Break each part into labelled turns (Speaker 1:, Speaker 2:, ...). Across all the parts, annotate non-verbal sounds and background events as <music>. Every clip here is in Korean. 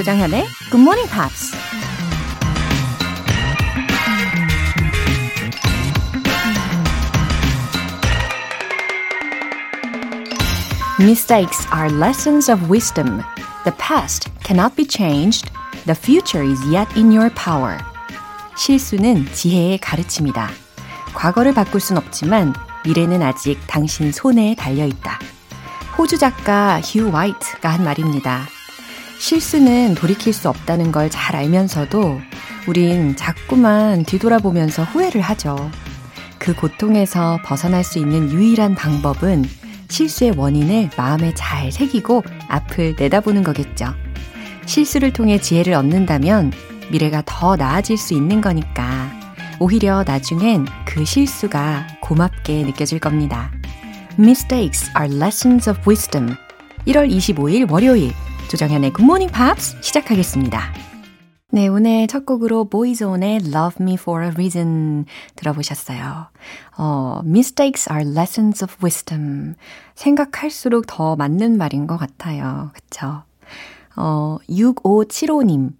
Speaker 1: 조장현의 Good Morning Pops. Mistakes are lessons of wisdom. The past cannot be changed. The future is yet in your power. 실수는 지혜의 가르침이다. 과거를 바꿀 순 없지만 미래는 아직 당신 손에 달려 있다. 호주 작가 휴 화이트가 한 말입니다. 실수는 돌이킬 수 없다는 걸 잘 알면서도 우린 자꾸만 뒤돌아보면서 후회를 하죠. 그 고통에서 벗어날 수 있는 유일한 방법은 실수의 원인을 마음에 잘 새기고 앞을 내다보는 거겠죠. 실수를 통해 지혜를 얻는다면 미래가 더 나아질 수 있는 거니까 오히려 나중엔 그 실수가 고맙게 느껴질 겁니다. Mistakes are lessons of wisdom. 1월 25일 월요일 조정현의 Morning Pops 시작하겠습니다. 네, 오늘 첫 곡으로 보이존의 Love Me For A Reason 들어보셨어요. 어, mistakes are lessons of wisdom. 생각할수록 더 맞는 말인 것 같아요. 그쵸? 어, 6575님.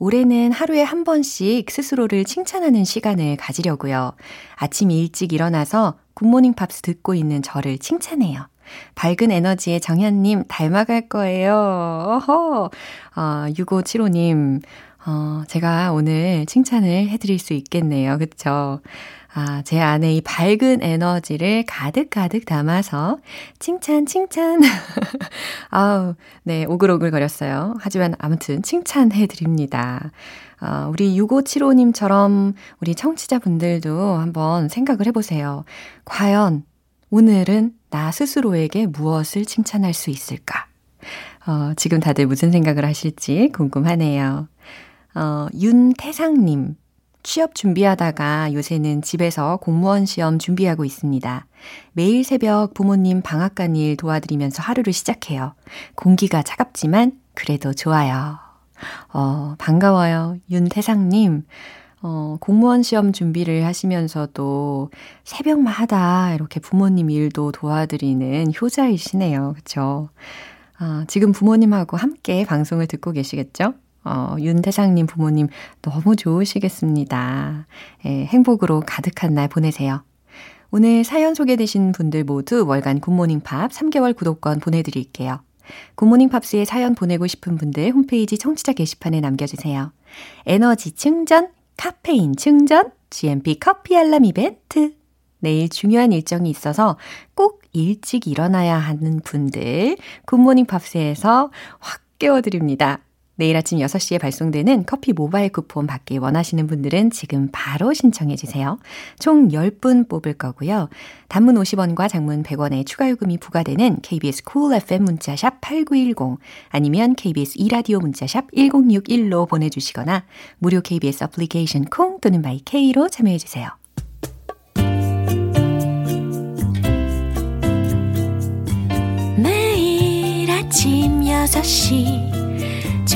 Speaker 1: 올해는 하루에 한 번씩 스스로를 칭찬하는 시간을 가지려고요. 아침 일찍 일어나서 굿모닝 팝스 듣고 있는 저를 칭찬해요. 밝은 에너지의 정현님 닮아갈 거예요. 어허. 어, 6575님, 어, 제가 오늘 칭찬을 해드릴 수 있겠네요. 그쵸? 아, 제 안에 이 밝은 에너지를 가득가득 담아서 칭찬, 칭찬. <laughs> 아우, 네, 오글오글 거렸어요. 하지만 아무튼 칭찬해 드립니다. 어, 우리 6575님처럼 우리 청취자분들도 한번 생각을 해보세요. 과연 오늘은 나 스스로에게 무엇을 칭찬할 수 있을까? 어, 지금 다들 무슨 생각을 하실지 궁금하네요. 어, 윤태상님. 취업 준비하다가 요새는 집에서 공무원 시험 준비하고 있습니다. 매일 새벽 부모님 방앗간 일 도와드리면서 하루를 시작해요. 공기가 차갑지만 그래도 좋아요. 어, 반가워요. 윤태상님. 어, 공무원 시험 준비를 하시면서도 새벽마다 이렇게 부모님 일도 도와드리는 효자이시네요. 그쵸? 아, 지금 부모님하고 함께 방송을 듣고 계시겠죠? 어, 윤태상님 부모님 너무 좋으시겠습니다. 예, 행복으로 가득한 날 보내세요. 오늘 사연 소개되신 분들 모두 월간 굿모닝 팝 3개월 구독권 보내드릴게요. 굿모닝 팝스에 사연 보내고 싶은 분들 홈페이지 청취자 게시판에 남겨주세요. 에너지 충전, 카페인 충전, GMP 커피 알람 이벤트. 내일 중요한 일정이 있어서 꼭 일찍 일어나야 하는 분들 굿모닝 팝스에서 확 깨워드립니다. 내일 아침 6시에 발송되는 커피 모바일 쿠폰 받기 원하시는 분들은 지금 바로 신청해 주세요. 총 10분 뽑을 거고요. 단문 50원과 장문 100원의 추가 요금이 부과되는 KBS cool FM 문자샵 8910 아니면 KBS 이라디오 문자샵 1061로 보내 주시거나 무료 KBS 애플리케이션 콩 또는 마이케이로 참여해 주세요. 매일 아침 6시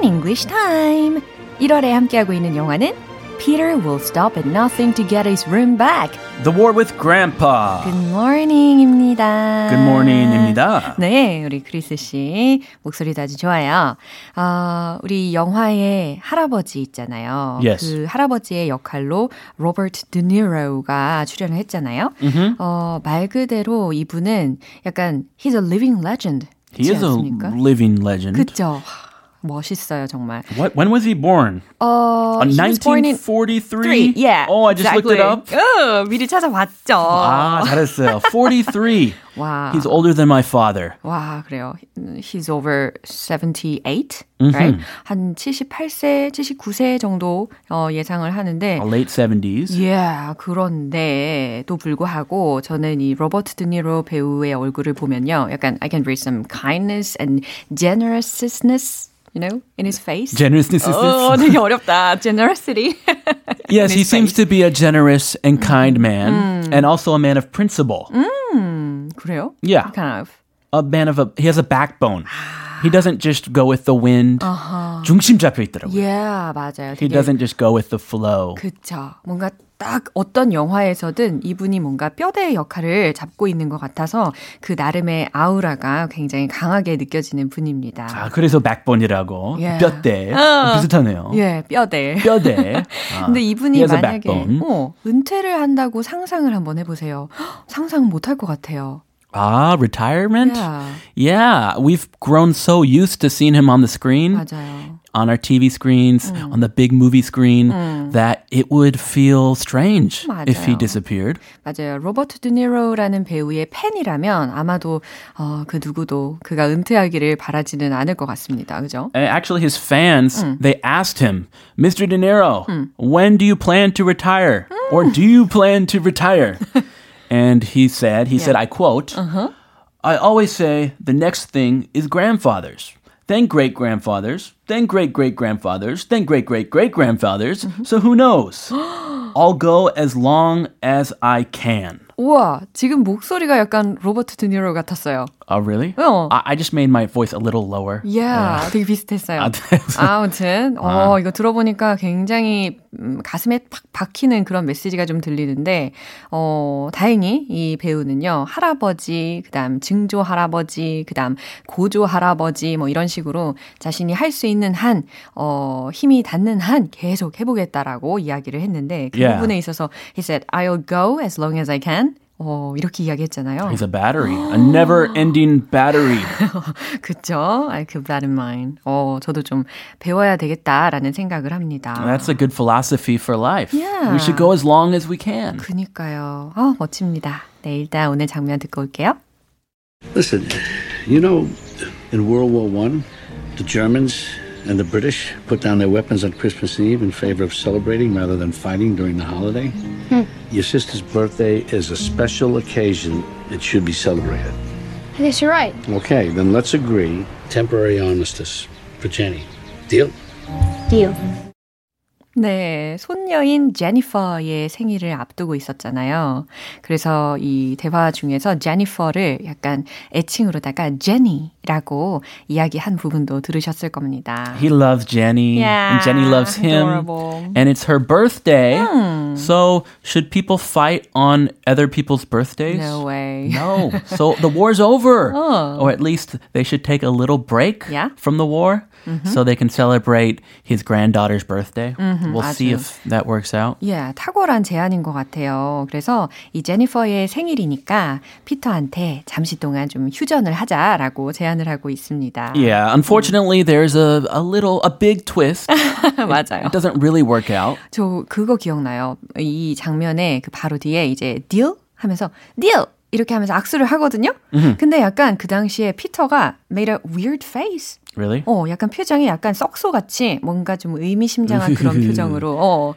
Speaker 1: Screen English Time. 1월에 함께하고 있는 영화는 Peter will stop at nothing to get his room back.
Speaker 2: The War with Grandpa.
Speaker 1: Good morning입니다.
Speaker 2: Good morning입니다.
Speaker 1: 네, 우리 크리스 씨 목소리도 아주 좋아요. 어, 우리 영화의 할아버지 있잖아요.
Speaker 2: Yes.
Speaker 1: 그 할아버지의 역할로 로버트 드니로가 출연을 했잖아요.
Speaker 2: Mm-hmm.
Speaker 1: 어, 말 그대로 이분은 약간 he's a living legend.
Speaker 2: He is a living legend.
Speaker 1: 그쵸. 멋있어요, 정말.
Speaker 2: What? When was he born?
Speaker 1: 어,
Speaker 2: Uh,
Speaker 1: he was born in
Speaker 2: 1943.
Speaker 1: Yeah.
Speaker 2: Oh, I just
Speaker 1: exactly.
Speaker 2: looked it up.
Speaker 1: 어, 미리 찾아봤죠.
Speaker 2: 아, 잘했어요. 43.
Speaker 1: 와.
Speaker 2: He's older than my father.
Speaker 1: 와, 그래요. He's over 78, right? 한 78세, 79세 정도 어, 예상을 하는데
Speaker 2: Late 70s.
Speaker 1: Yeah, 그런데도 불구하고 저는 이 로버트 드니로 배우의 얼굴을 보면요. 약간 I can read some kindness and generousness, you know, in his face.
Speaker 2: Generousness is
Speaker 1: 어, 되게 어렵다. Generosity. <laughs>
Speaker 2: Yes,
Speaker 1: in
Speaker 2: he
Speaker 1: his
Speaker 2: seems
Speaker 1: face.
Speaker 2: to be a generous and kind man and also a man of principle.
Speaker 1: 그래요?
Speaker 2: Yeah.
Speaker 1: Kind of.
Speaker 2: A man of a he has a backbone. He doesn't just go with the wind. 중심 잡혀 있더라고요.
Speaker 1: Yeah, 맞아요.
Speaker 2: He doesn't just go with the flow.
Speaker 1: 그쵸. 뭔가 딱 어떤 영화에서든 이분이 뭔가 뼈대 역할을 잡고 있는 것 같아서 그 나름의 아우라가 굉장히 강하게 느껴지는 분입니다.
Speaker 2: 아, 그래서 backbone이라고
Speaker 1: Yeah.
Speaker 2: 뼈대
Speaker 1: 어.
Speaker 2: 비슷하네요.
Speaker 1: 예, 뼈대.
Speaker 2: 뼈대. <laughs> 아,
Speaker 1: 근데 이분이 만약에. 어, 은퇴를 한다고 상상을 한번 해보세요. 헉, <gasps> 상상 못할 것 같아요.
Speaker 2: Ah, retirement?
Speaker 1: Yeah.
Speaker 2: Yeah, we've grown so used to seeing him on the screen,
Speaker 1: 맞아요.
Speaker 2: on our TV screens, on the big movie screen, that it would feel strange if he
Speaker 1: 맞아요.
Speaker 2: disappeared.
Speaker 1: 맞아요. 로버트 드니로라는 배우의 팬이라면 아마도 어, 그 누구도 그가 은퇴하기를 바라지는 않을 것 같습니다. 그죠?
Speaker 2: Uh, Actually, his fans, they asked him, Mr. De Niro, when do you plan to retire? Or do you plan to retire? <laughs> and he said, he said, I quote, I always say the next thing is grandfathers, then great grandfathers, then great great grandfathers, then great great great grandfathers. So who knows? <gasps> I'll go as long as I can.
Speaker 1: 우와, 지금 목소리가 약간 로버트 드니로 같았어요.
Speaker 2: Oh, really?
Speaker 1: 어.
Speaker 2: I, I just made my voice a little lower.
Speaker 1: Yeah, 되게 비슷했어요.
Speaker 2: 아, 네. <laughs>
Speaker 1: 아무튼, 어, 이거 들어보니까 굉장히 음, 가슴에 팍 박히는 그런 메시지가 좀 들리는데, 어, 다행히 이 배우는요, 할아버지, 그 다음 증조 할아버지, 그 다음 고조 할아버지, 뭐 이런 식으로 자신이 할 수 있는 한, 어, 힘이 닿는 한 계속 해보겠다라고 이야기를 했는데, 그
Speaker 2: Yeah.
Speaker 1: 부분에 있어서, he said, I'll go as long as I can. 어, 이렇게 이야기했잖아요.
Speaker 2: He's a battery, a never-ending battery. <laughs>
Speaker 1: 그쵸? I keep that in mind. 어, 저도 좀 배워야 되겠다라는 생각을 합니다.
Speaker 2: That's a good philosophy for life.
Speaker 1: Yeah.
Speaker 2: We should go as long as we can.
Speaker 1: 그니까요. 어, 멋집니다. 네, 일단 오늘 장면 듣고 올게요.
Speaker 3: Listen, you know, in World War One, the Germans and the British put down their weapons on Christmas Eve in favor of celebrating rather than fighting during the holiday. Hmm. Your sister's birthday is a special occasion. It should be celebrated.
Speaker 4: I guess you're right.
Speaker 3: Okay, then let's agree temporary armistice for Jenny. Deal?
Speaker 4: Deal.
Speaker 1: 네, 손 녀인 제니퍼의 생일을 앞두고 있었잖아요. 그래서 이 대화 중에서 제니퍼를 약간 애칭으로다가 제니라고 이야기한 부분도 들으셨을 겁니다.
Speaker 2: He loves Jenny,
Speaker 1: Yeah,
Speaker 2: and Jenny loves him,
Speaker 1: adorable.
Speaker 2: and it's her birthday. So, should people fight on other people's birthdays?
Speaker 1: No way.
Speaker 2: No. So the war's over, <laughs>
Speaker 1: Oh.
Speaker 2: or at least they should take a little break
Speaker 1: Yeah.
Speaker 2: from the war, so they can celebrate his granddaughter's birthday. We'll see
Speaker 1: 맞아요.
Speaker 2: if that works out.
Speaker 1: 예, 탁월한 제안인 것 같아요. 그래서 이 제니퍼의 생일이니까 피터한테 잠시 동안 좀 휴전을 하자라고 제안을 하고 있습니다.
Speaker 2: Yeah, unfortunately, there's a, a little, a big twist.
Speaker 1: 맞아요.
Speaker 2: It doesn't really work out.
Speaker 1: 저 그거 기억나요. 이 장면에 그 바로 뒤에 이제 deal 하면서 deal 이렇게 하면서 악수를 하거든요. 근데 약간 그 당시에 피터가 made a weird face.
Speaker 2: Really?
Speaker 1: 어, 약간 표정이 약간 썩소 같이 뭔가 좀 의미심장한 그런 <laughs> 표정으로 어,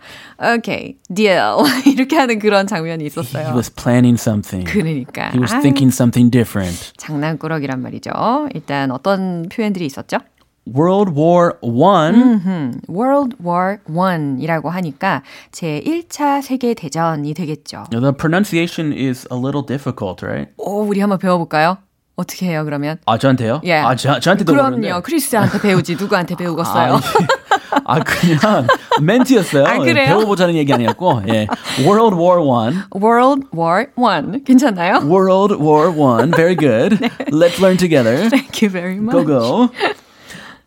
Speaker 1: 오케이, deal <laughs> 이렇게 하는 그런 장면이
Speaker 2: He
Speaker 1: 있었어요.
Speaker 2: was planning something.
Speaker 1: 그러니까
Speaker 2: He was
Speaker 1: 아유,
Speaker 2: thinking something different.
Speaker 1: 장난꾸러기란 말이죠. 일단 어떤 표현들이 있었죠?
Speaker 2: World War One.
Speaker 1: World War One이라고 하니까 제 1차 세계 대전이 되겠죠.
Speaker 2: The pronunciation is a little difficult, right?
Speaker 1: 오, 우리 한번 배워볼까요? 어떻게 해요, 그러면?
Speaker 2: 아 저한테요?
Speaker 1: 예.
Speaker 2: 아 저, 저한테도
Speaker 1: 그럼요.
Speaker 2: 모르는데.
Speaker 1: 크리스한테 배우지 누구한테 배우겠어요?
Speaker 2: 아, <laughs> 아 그냥 멘트였어요.
Speaker 1: 아, <laughs> 그래요?
Speaker 2: 배워보자는 얘기 아니었고. 예. World War One.
Speaker 1: World War One 괜찮나요?
Speaker 2: World War One. Very good. <laughs> Let's learn together.
Speaker 1: Thank you very much.
Speaker 2: Go go.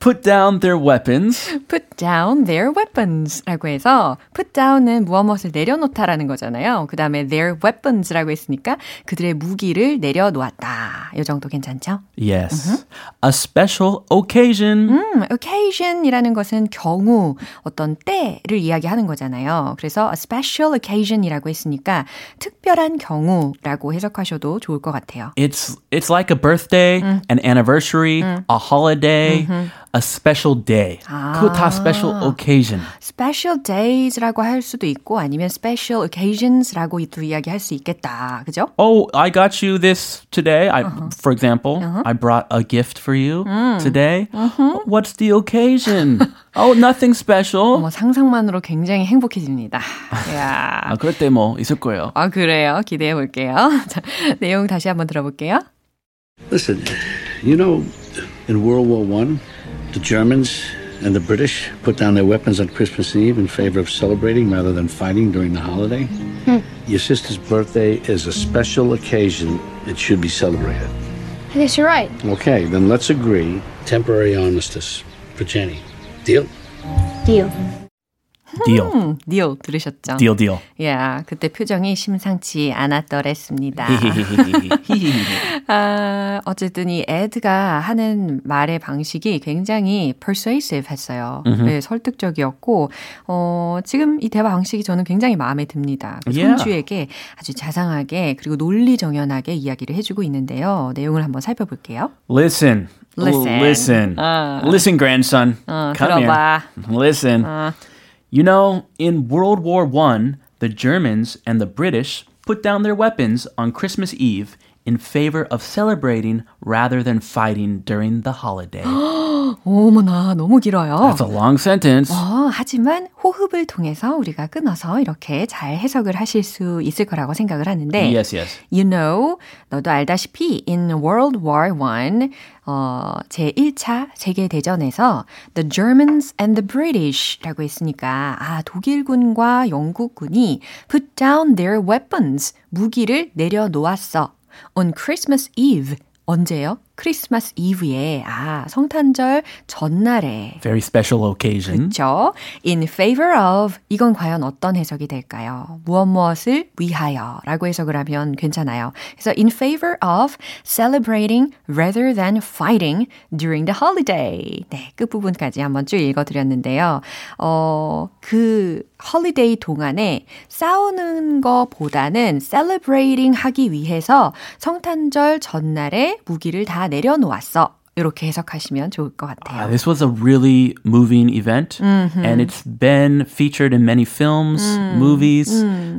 Speaker 2: Put down their weapons.
Speaker 1: put down their weapons라고 해서 put down은 무엇 무엇을 내려놓다라는 거잖아요. 그 다음에 their weapons라고 했으니까 그들의 무기를 내려놓았다. 이 정도 괜찮죠?
Speaker 2: Yes. A special occasion.
Speaker 1: 음, occasion이라는 것은 경우, 어떤 때를 이야기하는 거잖아요. 그래서 a special occasion이라고 했으니까 특별한 경우라고 해석하셔도 좋을 것 같아요.
Speaker 2: It's it's like a birthday, an anniversary, a holiday, a special day. 그거 다 special occasion.
Speaker 1: special days라고 할 수도 있고 아니면 special occasions라고 또 이야기할 수 있겠다. 그죠?
Speaker 2: Oh, I got you this today. I, for example, I brought a gift for you today. What's the occasion? oh, nothing special.
Speaker 1: 뭐 상상만으로 굉장히 행복해집니다. 야.
Speaker 2: 아, 그럴 때 뭐 있을 거예요.
Speaker 1: 아, 그래요? 기대해 볼게요. <laughs> 자, 내용 다시 한번 들어볼게요.
Speaker 3: Listen, you know, in World War One, the Germans and the British put down their weapons on Christmas Eve in favor of celebrating rather than fighting during the holiday. Hmm. Your sister's birthday is a special occasion. It should be celebrated.
Speaker 4: I guess you're right.
Speaker 3: Okay, then let's agree temporary armistice for Jenny. Deal?
Speaker 4: Deal.
Speaker 2: Deal.
Speaker 1: 음, deal 들으셨죠?
Speaker 2: Deal, deal.
Speaker 1: 야, 그때 표정이 심상치 않았더랬습니다. <laughs> 아, 어쨌든 이 에드가 하는 말의 방식이 굉장히 persuasive 했어요. 네, 설득적이었고, 어, 지금 이 대화 방식이 저는 굉장히 마음에 듭니다. 그
Speaker 2: Yeah.
Speaker 1: 손주에게 아주 자상하게 그리고 논리 정연하게 이야기를 해 주고 있는데요. 내용을 한번 살펴볼게요.
Speaker 2: Listen.
Speaker 1: Listen.
Speaker 2: Listen.
Speaker 1: 어.
Speaker 2: Listen, grandson.
Speaker 1: 어,
Speaker 2: Come
Speaker 1: 들어봐.
Speaker 2: here. Listen. You know, in World War One, the Germans and the British put down their weapons on Christmas Eve in favor of celebrating rather than fighting during the holiday.
Speaker 1: 어머나, 너무 길어요.
Speaker 2: That's a long sentence.
Speaker 1: 어, 하지만 호흡을 통해서 우리가 끊어서 이렇게 잘 해석을 하실 수 있을 거라고 생각을 하는데
Speaker 2: Yes, yes.
Speaker 1: You know, 너도 알다시피 in World War One 어, 제1차 세계대전에서 the Germans and the British라고 했으니까 아, 독일군과 영국군이 put down their weapons 무기를 내려놓았어. on Christmas Eve 언제요? 크리스마스 이브에 아 성탄절 전날에
Speaker 2: Very special occasion.
Speaker 1: 그렇죠. In favor of 이건 과연 어떤 해석이 될까요? 무엇 무엇을 위하여라고 해석을 하면 괜찮아요. 그래서 in favor of celebrating rather than fighting during the holiday. 네, 끝 부분까지 한번 쭉 읽어 드렸는데요. 어, 그 holiday 동안에 싸우는 것보다는 celebrating 하기 위해서 성탄절 전날에 무기를 다 내려놓았어. 이렇게 해석하시면 좋을 것
Speaker 2: Uh,
Speaker 1: 같아요.
Speaker 2: this was a really moving event, and it's been featured in many films, movies.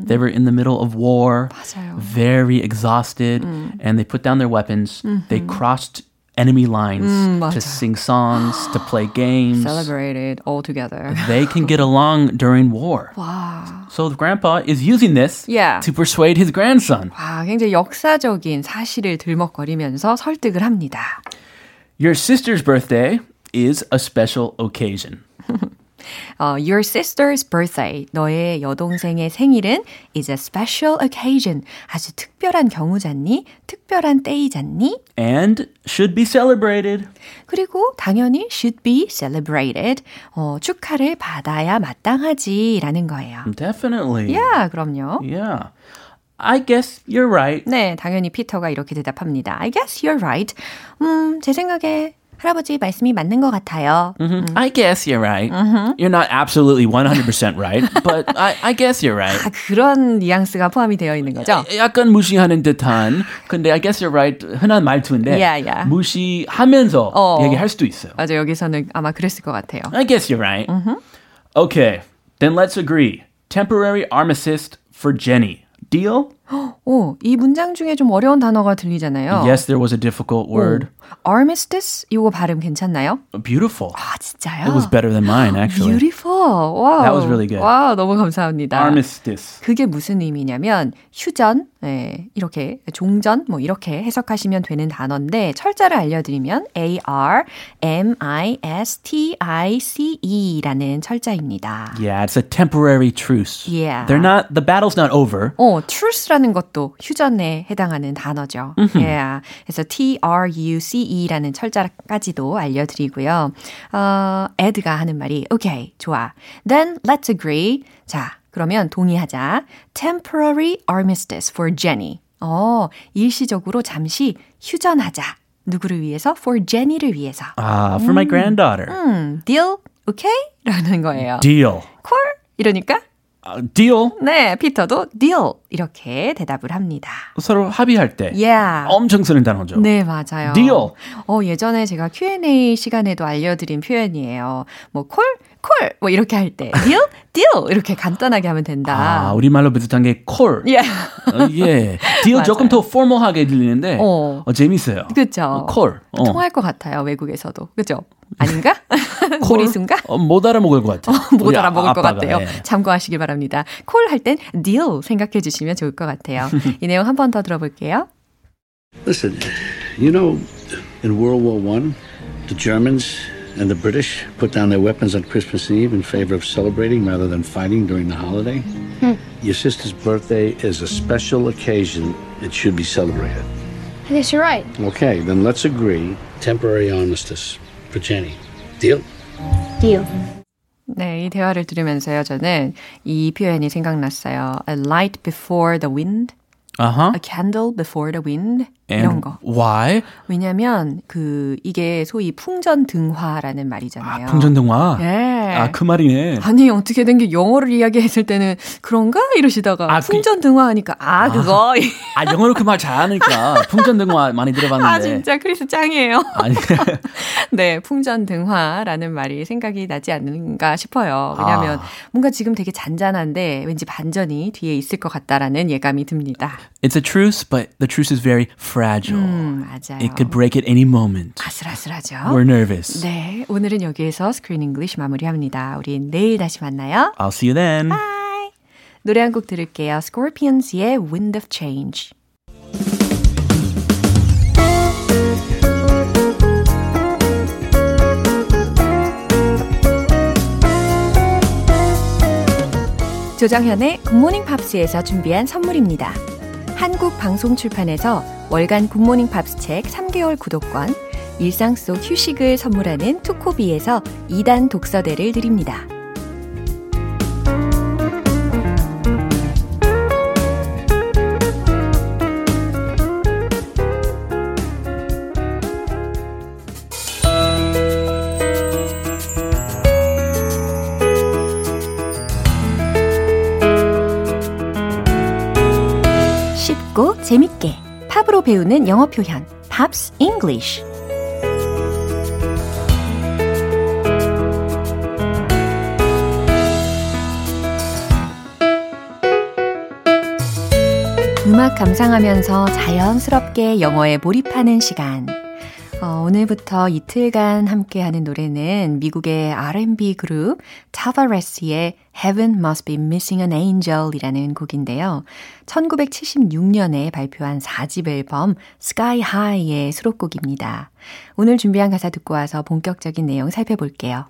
Speaker 2: They were in the middle of war,
Speaker 1: 맞아요.
Speaker 2: very exhausted, and they put down their weapons. They crossed enemy lines
Speaker 1: 맞아요.
Speaker 2: to sing songs, to play <gasps> games.
Speaker 1: Celebrated all together.
Speaker 2: They can get along <laughs> during war.
Speaker 1: 와.
Speaker 2: So the grandpa is using this
Speaker 1: Yeah.
Speaker 2: to persuade his grandson.
Speaker 1: 와, 굉장히 역사적인 사실을 들먹거리면서 설득을 합니다.
Speaker 2: Your sister's birthday is a special occasion. <laughs>
Speaker 1: 어, your sister's birthday, 너의 여동생의 생일은 is a special occasion. 아주 특별한 경우잖니? 특별한 때이잖니?
Speaker 2: And should be celebrated.
Speaker 1: 그리고 당연히 should be celebrated. 어, 축하를 받아야 마땅하지라는 거예요.
Speaker 2: Definitely.
Speaker 1: 야, 그럼요.
Speaker 2: Yeah. I guess you're right.
Speaker 1: 네, 당연히 피터가 이렇게 대답합니다. I guess you're right. 음, 제 생각에 할아버지 말씀이 맞는 것 같아요.
Speaker 2: Mhm. I guess you're right. You're not absolutely 100% right, but I, I guess you're right.
Speaker 1: 아, 그런 뉘앙스가 포함이 되어 있는 거죠?
Speaker 2: 약간 무시하는 듯한 근데 I guess you're right 흔한 말투인데
Speaker 1: Yeah, yeah.
Speaker 2: 무시하면서
Speaker 1: 어.
Speaker 2: 얘기할 수도 있어요.
Speaker 1: 맞아, 여기서는 아마 그랬을 것 같아요.
Speaker 2: I guess you're right. Okay, then let's agree. Temporary armistice for Jenny. Deal?
Speaker 1: 오, 이 문장 중에 좀 어려운 단어가 들리잖아요.
Speaker 2: Yes, there was a difficult word.
Speaker 1: armistice 이거 발음 괜찮나요?
Speaker 2: Beautiful.
Speaker 1: 아, 진짜요?
Speaker 2: It was better than mine, actually.
Speaker 1: Beautiful. 와우.
Speaker 2: That was really good.
Speaker 1: 와, 너무 감사합니다.
Speaker 2: Armistice.
Speaker 1: 그게 무슨 의미냐면 휴전, 예, 이렇게 종전 뭐 이렇게 해석하시면 되는 단어인데 철자를 알려드리면 A R M I S T I C E라는 철자입니다.
Speaker 2: Yeah, it's a temporary truce.
Speaker 1: Yeah.
Speaker 2: They're not. The battle's not over.
Speaker 1: 어, truce라 는 truce라는 것도 휴전에 해당하는 단어죠. yeah. 그래서 T-R-U-C-E라는 철자까지도 알려드리고요. 어, 에드가 하는 말이 okay, 좋아. Then let's agree. 자, 그러면 동의하자. Temporary armistice for Jenny. 어, 일시적으로 잠시 휴전하자. 누구를 위해서? For Jenny를 위해서.
Speaker 2: Ah, for my granddaughter.
Speaker 1: 음, deal? Okay? 라는 거예요.
Speaker 2: Deal.
Speaker 1: 콜? 이러니까
Speaker 2: Uh, deal.
Speaker 1: 네, 피터도 deal 이렇게 대답을 합니다.
Speaker 2: 서로 합의할 때
Speaker 1: Yeah.
Speaker 2: 엄청 쓰는 단어죠.
Speaker 1: 네, 맞아요.
Speaker 2: deal.
Speaker 1: 어, 예전에 제가 Q&A 시간에도 알려드린 표현이에요. 뭐, 콜, 콜, 뭐, 이렇게 할 때, <laughs> deal, deal, 이렇게 간단하게 하면 된다.
Speaker 2: 아, 우리 말로 비슷한 게 콜.
Speaker 1: 예.
Speaker 2: 어, 예. deal. <laughs> 조금 더 포멀하게 들리는데
Speaker 1: 어.
Speaker 2: 어, 재밌어요.
Speaker 1: 그죠?
Speaker 2: 어, 콜. 어.
Speaker 1: 통할 것 같아요, 외국에서도. 그죠? 아닌가? <laughs> 모리순가?
Speaker 2: 어, 못 알아먹을 것 같아요.
Speaker 1: 못
Speaker 2: 우리
Speaker 1: 알아먹을 것
Speaker 2: 아빠가,
Speaker 1: 같아요.
Speaker 2: 예.
Speaker 1: 참고하시길 바랍니다. 콜 할 땐 deal 생각해 주시면 좋을 것 같아요. <laughs> 이 내용 한 번 더 들어볼게요.
Speaker 3: Listen, you know, in World War One, the Germans and the British put down their weapons on Christmas Eve in favor of celebrating rather than fighting during the holiday. Your sister's birthday is a special occasion. It should be celebrated.
Speaker 4: I guess you're right.
Speaker 3: Okay, then let's agree temporary armistice for Jenny. Deal?
Speaker 4: Deal.
Speaker 1: 네, 이 대화를 들으면서요, 저는 이 표현이 생각났어요. A light before the wind,
Speaker 2: Uh-huh.
Speaker 1: a candle before the wind. 이런 거.
Speaker 2: why?
Speaker 1: 왜냐면 그 이게 소위 풍전등화라는
Speaker 2: 아,
Speaker 1: 말이잖아요.
Speaker 2: 풍전등화.
Speaker 1: 예.
Speaker 2: 아, 그 말이네.
Speaker 1: 아니 어떻게 된 게 영어를 이야기했을 때는 그런가 이러시다가
Speaker 2: 아, 그-
Speaker 1: 풍전등화 하니까 아 그거
Speaker 2: 아, 영어로 그 말 잘하니까 <laughs> 풍전등화 많이 들어봤는데.
Speaker 1: 아 진짜 크리스 짱이에요.
Speaker 2: 아니. <laughs>
Speaker 1: 네, 풍전등화라는 말이 생각이 나지 않는가 싶어요. 왜냐하면
Speaker 2: 아.
Speaker 1: 뭔가 지금 되게 잔잔한데 왠지 반전이 뒤에 있을 것 같다라는 예감이 듭니다.
Speaker 2: It's a truce, but the truce is very fragile.
Speaker 1: 음, 맞아요.
Speaker 2: It could break at any moment.
Speaker 1: 아슬아슬하죠.
Speaker 2: We're nervous.
Speaker 1: 네, 오늘은 여기에서 Screen English 마무리합니다. 우린 내일 다시 만나요.
Speaker 2: I'll see you then.
Speaker 1: Bye. 노래 한 곡 들을게요. Scorpions의 Wind of Change. 조정현의 굿모닝 팝스에서 준비한 선물입니다. 한국 방송 출판에서 월간 굿모닝 팝스 책 3개월 구독권, 일상 속 휴식을 선물하는 투코비에서 2단 독서대를 드립니다. 쉽고 재밌게 팝으로 배우는 영어 표현 Pops English 음악 감상하면서 자연스럽게 영어에 몰입하는 시간. 어, 오늘부터 이틀간 함께하는 노래는 미국의 R&B 그룹 타바레스의 Heaven Must Be Missing an Angel 이라는 곡인데요. 1976년에 발표한 4집 앨범 Sky High의 수록곡입니다. 오늘 준비한 가사 듣고 와서 본격적인 내용 살펴볼게요.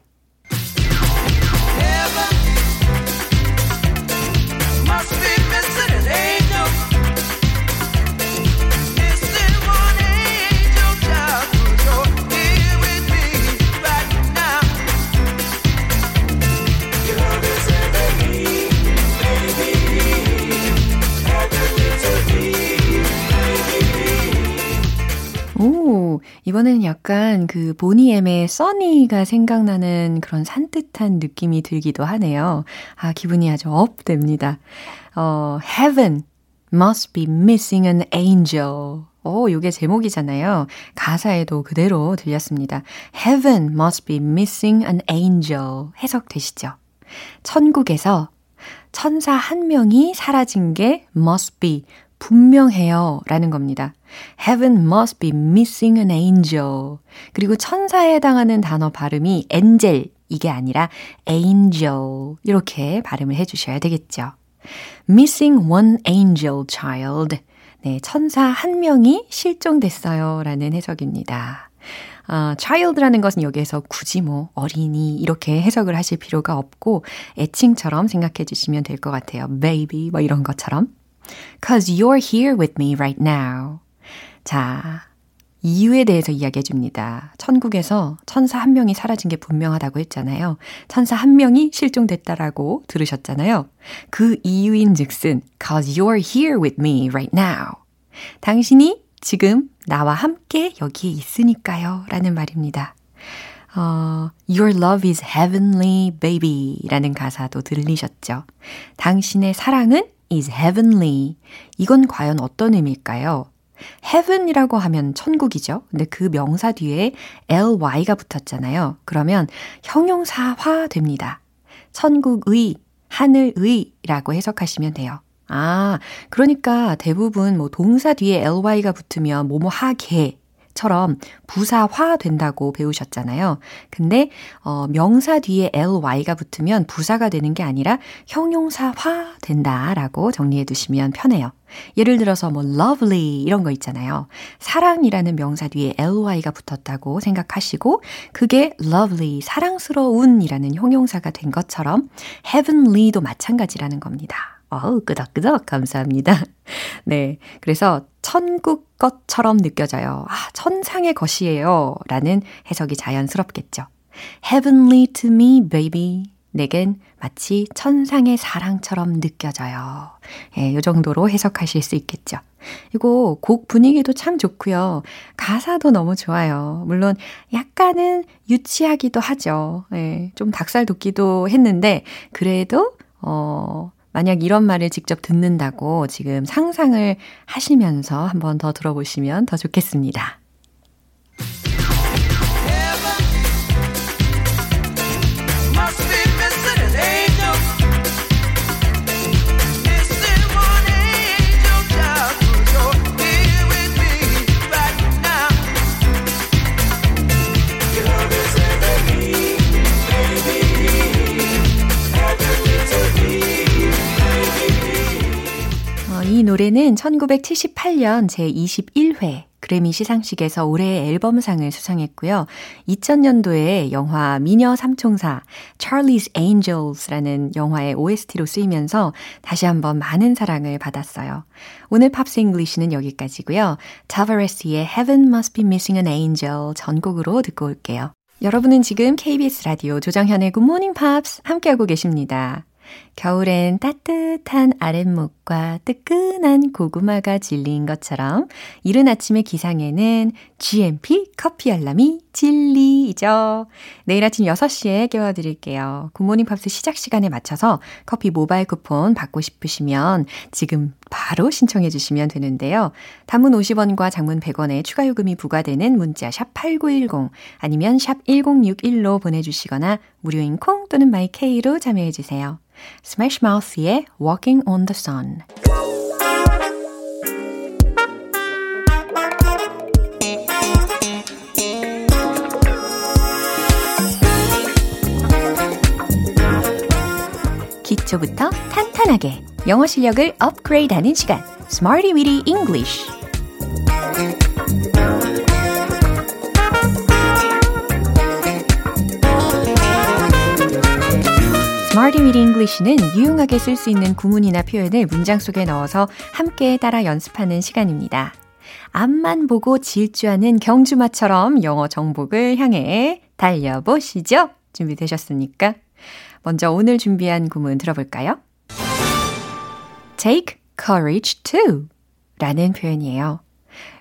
Speaker 1: 오, 이번에는 약간 그 Boney M의 Sunny가 생각나는 그런 산뜻한 느낌이 들기도 하네요. 아, 기분이 아주 up 됩니다. 어, Heaven must be missing an angel. 오, 요게 제목이잖아요. 가사에도 그대로 들렸습니다. Heaven must be missing an angel. 해석되시죠? 천국에서 천사 한 명이 사라진 게 must be 분명해요 라는 겁니다. Heaven must be missing an angel. 그리고 천사에 해당하는 단어 발음이 angel 이게 아니라 angel 이렇게 발음을 해주셔야 되겠죠. Missing one angel child. 네, 천사 한 명이 실종됐어요 라는 해석입니다. 아, child라는 것은 여기에서 굳이 뭐 어린이 이렇게 해석을 하실 필요가 없고 애칭처럼 생각해 주시면 될 것 같아요. baby 뭐 이런 것처럼. Cause you're here with me right now. 자, 이유에 대해서 이야기해 줍니다. 천국에서 천사 한 명이 사라진 게 분명하다고 했잖아요. 천사 한 명이 실종됐다라고 들으셨잖아요. 그 이유인 즉슨 cause you're here with me right now. 당신이 지금 나와 함께 여기에 있으니까요. 라는 말입니다. 어, Your love is heavenly, baby. 라는 가사도 들리셨죠? 당신의 사랑은 is heavenly. 이건 과연 어떤 의미일까요? heaven이라고 하면 천국이죠. 근데 그 명사 뒤에 ly가 붙었잖아요. 그러면 형용사화 됩니다. 천국의, 하늘의라고 해석하시면 돼요. 아, 그러니까 대부분 뭐 동사 뒤에 ly가 붙으면 뭐뭐 하게 처럼 부사화 된다고 배우셨잖아요. 근데 어, 명사 뒤에 ly가 붙으면 부사가 되는 게 아니라 형용사화 된다라고 정리해 두시면 편해요. 예를 들어서 뭐 lovely 이런 거 있잖아요. 사랑이라는 명사 뒤에 ly가 붙었다고 생각하시고 그게 lovely 사랑스러운이라는 형용사가 된 것처럼 heavenly도 마찬가지라는 겁니다. 어우, 끄덕끄덕 감사합니다. <laughs> 네. 그래서 천국 것처럼 느껴져요. 아, 천상의 것이에요. 라는 해석이 자연스럽겠죠. Heavenly to me, baby. 내겐 마치 천상의 사랑처럼 느껴져요. 예, 이 정도로 해석하실 수 있겠죠. 이거 곡 분위기도 참 좋고요. 가사도 너무 좋아요. 물론 약간은 유치하기도 하죠. 예, 좀 닭살 돋기도 했는데 그래도 어 만약 이런 말을 직접 듣는다고 지금 상상을 하시면서 한번 더 들어보시면 더 좋겠습니다. 이 노래는 1978년 제21회 그래미 시상식에서 올해의 앨범상을 수상했고요. 2000년도에 영화 미녀 삼총사 Charlie's Angels라는 영화의 OST로 쓰이면서 다시 한번 많은 사랑을 받았어요. 오늘 Pops English는 여기까지고요. 타바레스의 Heaven Must Be Missing an Angel 전곡으로 듣고 올게요. 여러분은 지금 KBS 라디오 조정현의 Good Morning Pops 함께하고 계십니다. 겨울엔 따뜻한 아랫목과 뜨끈한 고구마가 진리인 것처럼 이른 아침의 기상에는 GMP 커피 알람이 진리이죠. 내일 아침 6시에 깨워드릴게요. 굿모닝 팝스 시작 시간에 맞춰서 커피 모바일 쿠폰 받고 싶으시면 지금 바로 신청해 주시면 되는데요. 단문 50원과 장문 100원의 추가 요금이 부과되는 문자 샵 8910 아니면 샵 1061로 보내주시거나 무료인 콩 또는 마이케이로 참여해 주세요. Smash Mouth의 Walking on the Sun. 기초부터 탄탄하게 영어 실력을 업그레이드하는 시간, Smarty Weedy English. Weedy English는 유용하게 쓸 수 있는 구문이나 표현을 문장 속에 넣어서 함께 따라 연습하는 시간입니다. 앞만 보고 질주하는 경주마처럼 영어 정복을 향해 달려보시죠. 준비되셨습니까? 먼저 오늘 준비한 구문 들어볼까요? Take courage to 라는 표현이에요.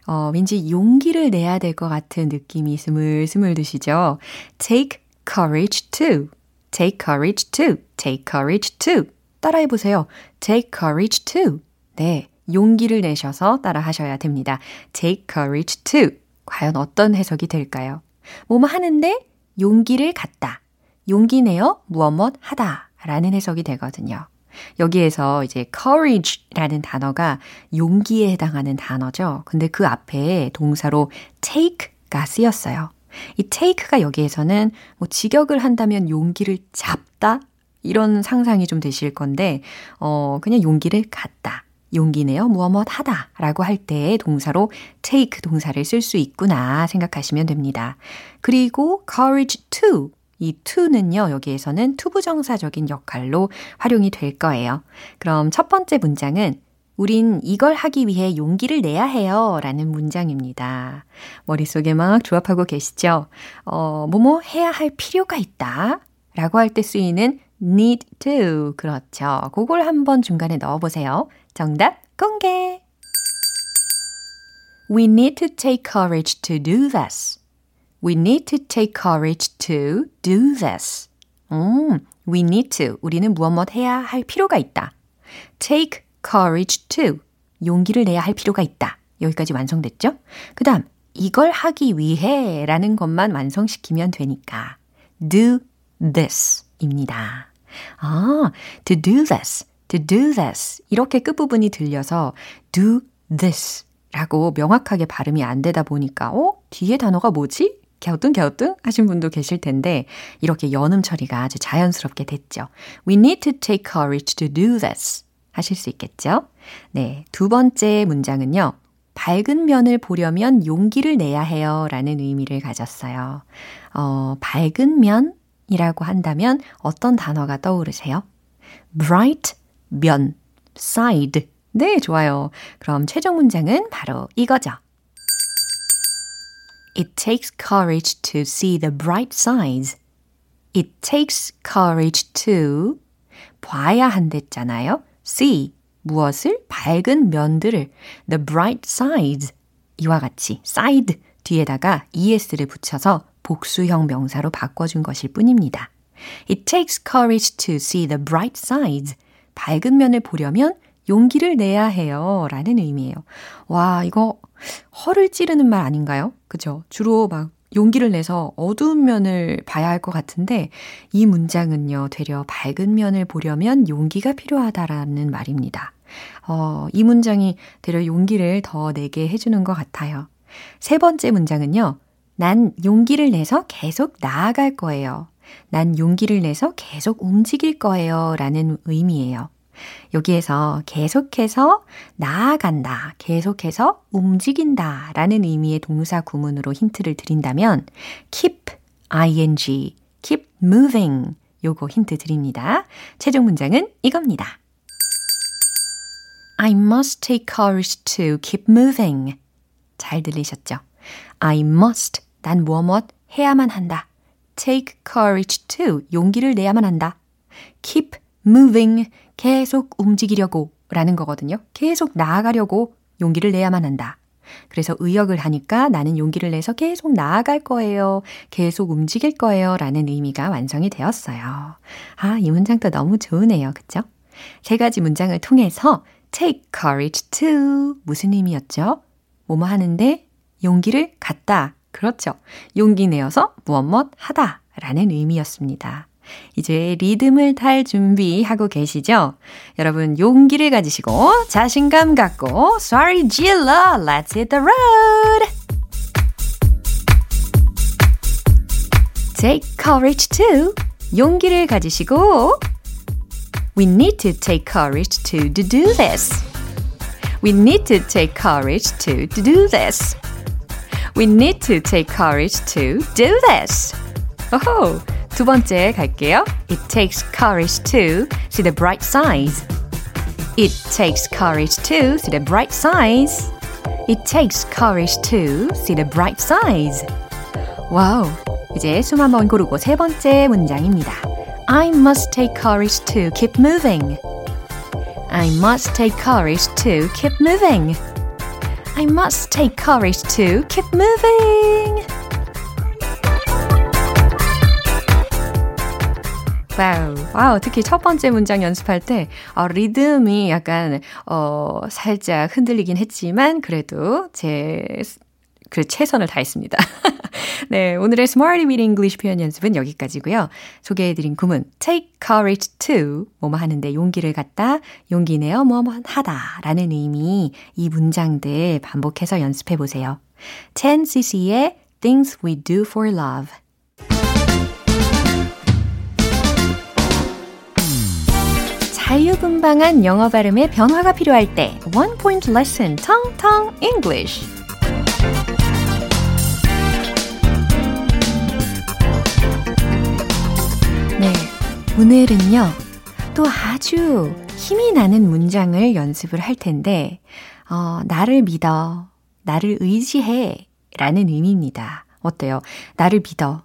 Speaker 1: 어, 왠지 용기를 내야 될 것 같은 느낌이 스물스물 드시죠? Take courage to. Take courage to. Take courage to. 따라해 보세요. Take courage to. 네. 용기를 내셔서 따라 하셔야 됩니다. Take courage to. 과연 어떤 해석이 될까요? 뭐뭐 하는데 용기를 갖다. 용기 내어 무엇 무엇 하다. 라는 해석이 되거든요. 여기에서 이제 courage라는 단어가 용기에 해당하는 단어죠. 근데 그 앞에 동사로 take가 쓰였어요. 이 take가 여기에서는 뭐 직역을 한다면 용기를 잡다 이런 상상이 좀 되실 건데 어 그냥 용기를 갖다. 용기 내어 무엇 무엇 하다 라고 할때 동사로 take 동사를 쓸 수 있구나 생각하시면 됩니다. 그리고 courage to 이 to는요, 여기에서는 투부정사적인 역할로 활용이 될 거예요. 그럼 첫 번째 문장은 우린 이걸 하기 위해 용기를 내야 해요. 라는 문장입니다. 머릿속에 막 조합하고 계시죠? 어, 뭐뭐 해야 할 필요가 있다. 라고 할 때 쓰이는 need to. 그렇죠. 그걸 한번 중간에 넣어보세요. 정답 공개! We need to take courage to do this. We need to take courage to do this. 음, we need to. 우리는 무엇 무엇 해야 할 필요가 있다. take courage to. 용기를 내야 할 필요가 있다. 여기까지 완성됐죠? 그 다음, 이걸 하기 위해 라는 것만 완성시키면 되니까 do this 입니다. 아, to do this, to do this. 이렇게 끝부분이 들려서 do this 라고 명확하게 발음이 안 되다 보니까, 어? 뒤에 단어가 뭐지? 갸우뚱갸우뚱 하신 분도 계실 텐데, 이렇게 연음 처리가 아주 자연스럽게 됐죠. We need to take courage to do this. 하실 수 있겠죠? 네. 두 번째 문장은요. 밝은 면을 보려면 용기를 내야 해요. 라는 의미를 가졌어요. 어, 밝은 면이라고 한다면 어떤 단어가 떠오르세요? bright 면, side. 네, 좋아요. 그럼 최종 문장은 바로 이거죠. It takes courage to see the bright sides. It takes courage to 봐야 한댔잖아요. See 무엇을 밝은 면들을 the bright sides 이와 같이 side 뒤에다가 es를 붙여서 복수형 명사로 바꿔준 것일 뿐입니다. It takes courage to see the bright sides. 밝은 면을 보려면 용기를 내야 해요. 라는 의미예요. 와, 이거 허를 찌르는 말 아닌가요? 그죠? 주로 막 용기를 내서 어두운 면을 봐야 할 것 같은데 이 문장은요, 되려 밝은 면을 보려면 용기가 필요하다라는 말입니다. 어, 이 문장이 되려 용기를 더 내게 해주는 것 같아요. 세 번째 문장은요, 난 용기를 내서 계속 나아갈 거예요. 난 용기를 내서 계속 움직일 거예요. 라는 의미예요. 여기에서 계속해서 나아간다, 계속해서 움직인다 라는 의미의 동사 구문으로 힌트를 드린다면 keep, ing, keep moving 요거 힌트 드립니다. 최종 문장은 이겁니다. I must take courage to keep moving. 잘 들리셨죠? I must, 난 무엇 해야만 한다. take courage to, 용기를 내야만 한다. keep moving, 계속 움직이려고 라는 거거든요. 계속 나아가려고 용기를 내야만 한다. 그래서 의역을 하니까 나는 용기를 내서 계속 나아갈 거예요. 계속 움직일 거예요. 라는 의미가 완성이 되었어요. 아, 이 문장도 너무 좋으네요. 그쵸? 세 가지 문장을 통해서 take courage to 무슨 의미였죠? 뭐뭐 하는데 용기를 갖다. 그렇죠. 용기 내어서 무엇 무엇 하다. 라는 의미였습니다. 이제 리듬을 탈 준비하고 계시죠? 여러분 용기를 가지시고 자신감 갖고 Sorry 질러 Let's hit the road! Take courage to 용기를 가지시고 We need to take courage to, to do this. We need to take courage to, to do this. We need to take courage to do this. 오호! 두 번째 갈게요. It takes courage to see the bright sides. It takes courage to see the bright sides. It takes courage to see the bright sides. 와우. 이제 숨 한번 고르고 세 번째 문장입니다. I must take courage to keep moving. I must take courage to keep moving. I must take courage to keep moving. Wow. Wow. 특히 첫 번째 문장 연습할 때, 어, 리듬이 약간, 어, 살짝 흔들리긴 했지만, 그래도 제, 그 최선을 다했습니다. <laughs> 네, 오늘의 Smarty with English 표현 연습은 여기까지고요. 소개해드린 구문 take courage to 뭐뭐 하는데 용기를 갖다, 용기 내어 뭐뭐 하다 라는 의미 이 문장들 반복해서 연습해 보세요. 10cc의 Things We Do for Love 자유분방한 영어 발음의 변화가 필요할 때 One Point Lesson 텅텅 English 네, 오늘은요 또 아주 힘이 나는 문장을 연습을 할 텐데, 어, 나를 믿어, 나를 의지해 라는 의미입니다. 어때요? 나를 믿어,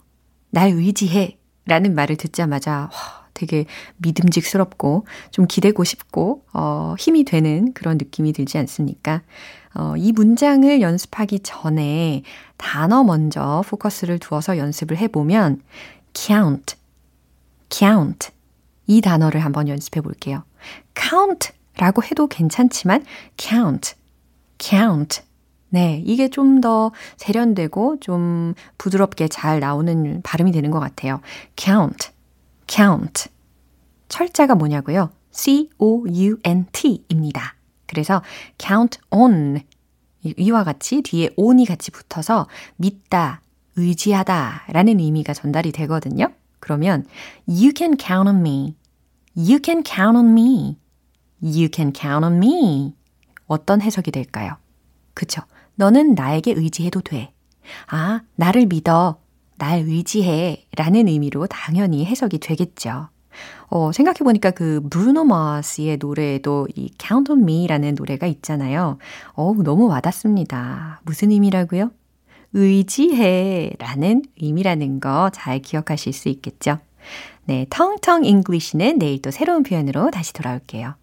Speaker 1: 날 의지해 라는 말을 듣자마자 와, 되게 믿음직스럽고 좀 기대고 싶고 어, 힘이 되는 그런 느낌이 들지 않습니까? 어, 이 문장을 연습하기 전에 단어 먼저 포커스를 두어서 연습을 해보면 count, count 이 단어를 한번 연습해 볼게요. count 라고 해도 괜찮지만 count, count 네, 이게 좀 더 세련되고 좀 부드럽게 잘 나오는 발음이 되는 것 같아요. count, count. 철자가 뭐냐고요? C-O-U-N-T입니다. 그래서 count on 이와 같이 뒤에 on이 같이 붙어서 믿다, 의지하다 라는 의미가 전달이 되거든요. 그러면 you can count on me. You can count on me. You can count on me. 어떤 해석이 될까요? 그쵸? 너는 나에게 의지해도 돼. 아, 나를 믿어. 날 의지해. 라는 의미로 당연히 해석이 되겠죠. 어, 생각해보니까 그 브루노 마스의 노래에도 이 Count on Me라는 노래가 있잖아요. 어우, 너무 와닿습니다. 무슨 의미라고요? 의지해 라는 의미라는 거 잘 기억하실 수 있겠죠? 네, 텅텅 English는 내일 또 새로운 표현으로 다시 돌아올게요.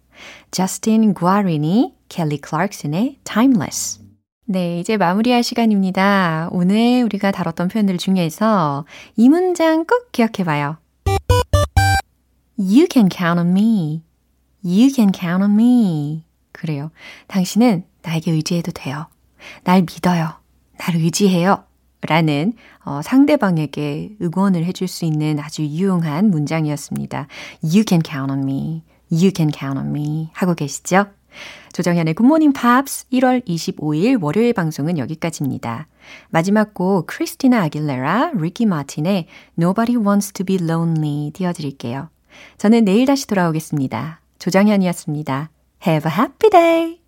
Speaker 1: 저스틴 구아리니, 켈리 클락슨의 Timeless. 네, 이제 마무리할 시간입니다. 오늘 우리가 다뤘던 표현들 중에서 이 문장 꼭 기억해 봐요. You can count on me. You can count on me. 그래요. 당신은 나에게 의지해도 돼요. 날 믿어요. 날 의지해요. 라는 어, 상대방에게 응원을 해줄 수 있는 아주 유용한 문장이었습니다. You can count on me. You can count on me. 하고 계시죠? 조정현의 굿모닝 팝스 1월 25일 월요일 방송은 여기까지입니다. 마지막 곡 크리스티나 아길레라, 리키 마틴의 Nobody Wants to Be Lonely 띄워드릴게요. 저는 내일 다시 돌아오겠습니다. 조정현이었습니다. Have a happy day!